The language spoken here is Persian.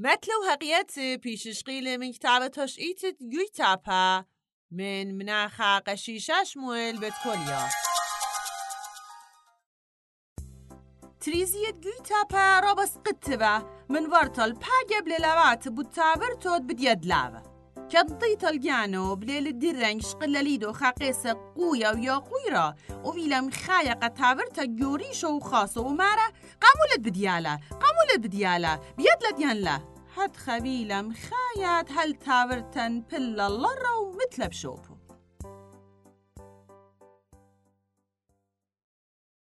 متل و حقیقت پیشش قیل من کتاب تشعیت گوی تاپا من مناخا قشیشش مویل بت کلیا. تريزيت جويتا با رابس قتبة من ورطل باقب للوات بوتابر تود بديد لافا كضيت الجانو بليل الدرنج شقلليدو خاقيسة قويا ويا قويرا وفيلا مخايقة تابرتا جوريشو وخاصو ومارا قامولت بێت ديالا بێت لە دیان لە مخايات خەوی لەم خایات هەل تاورتەن پل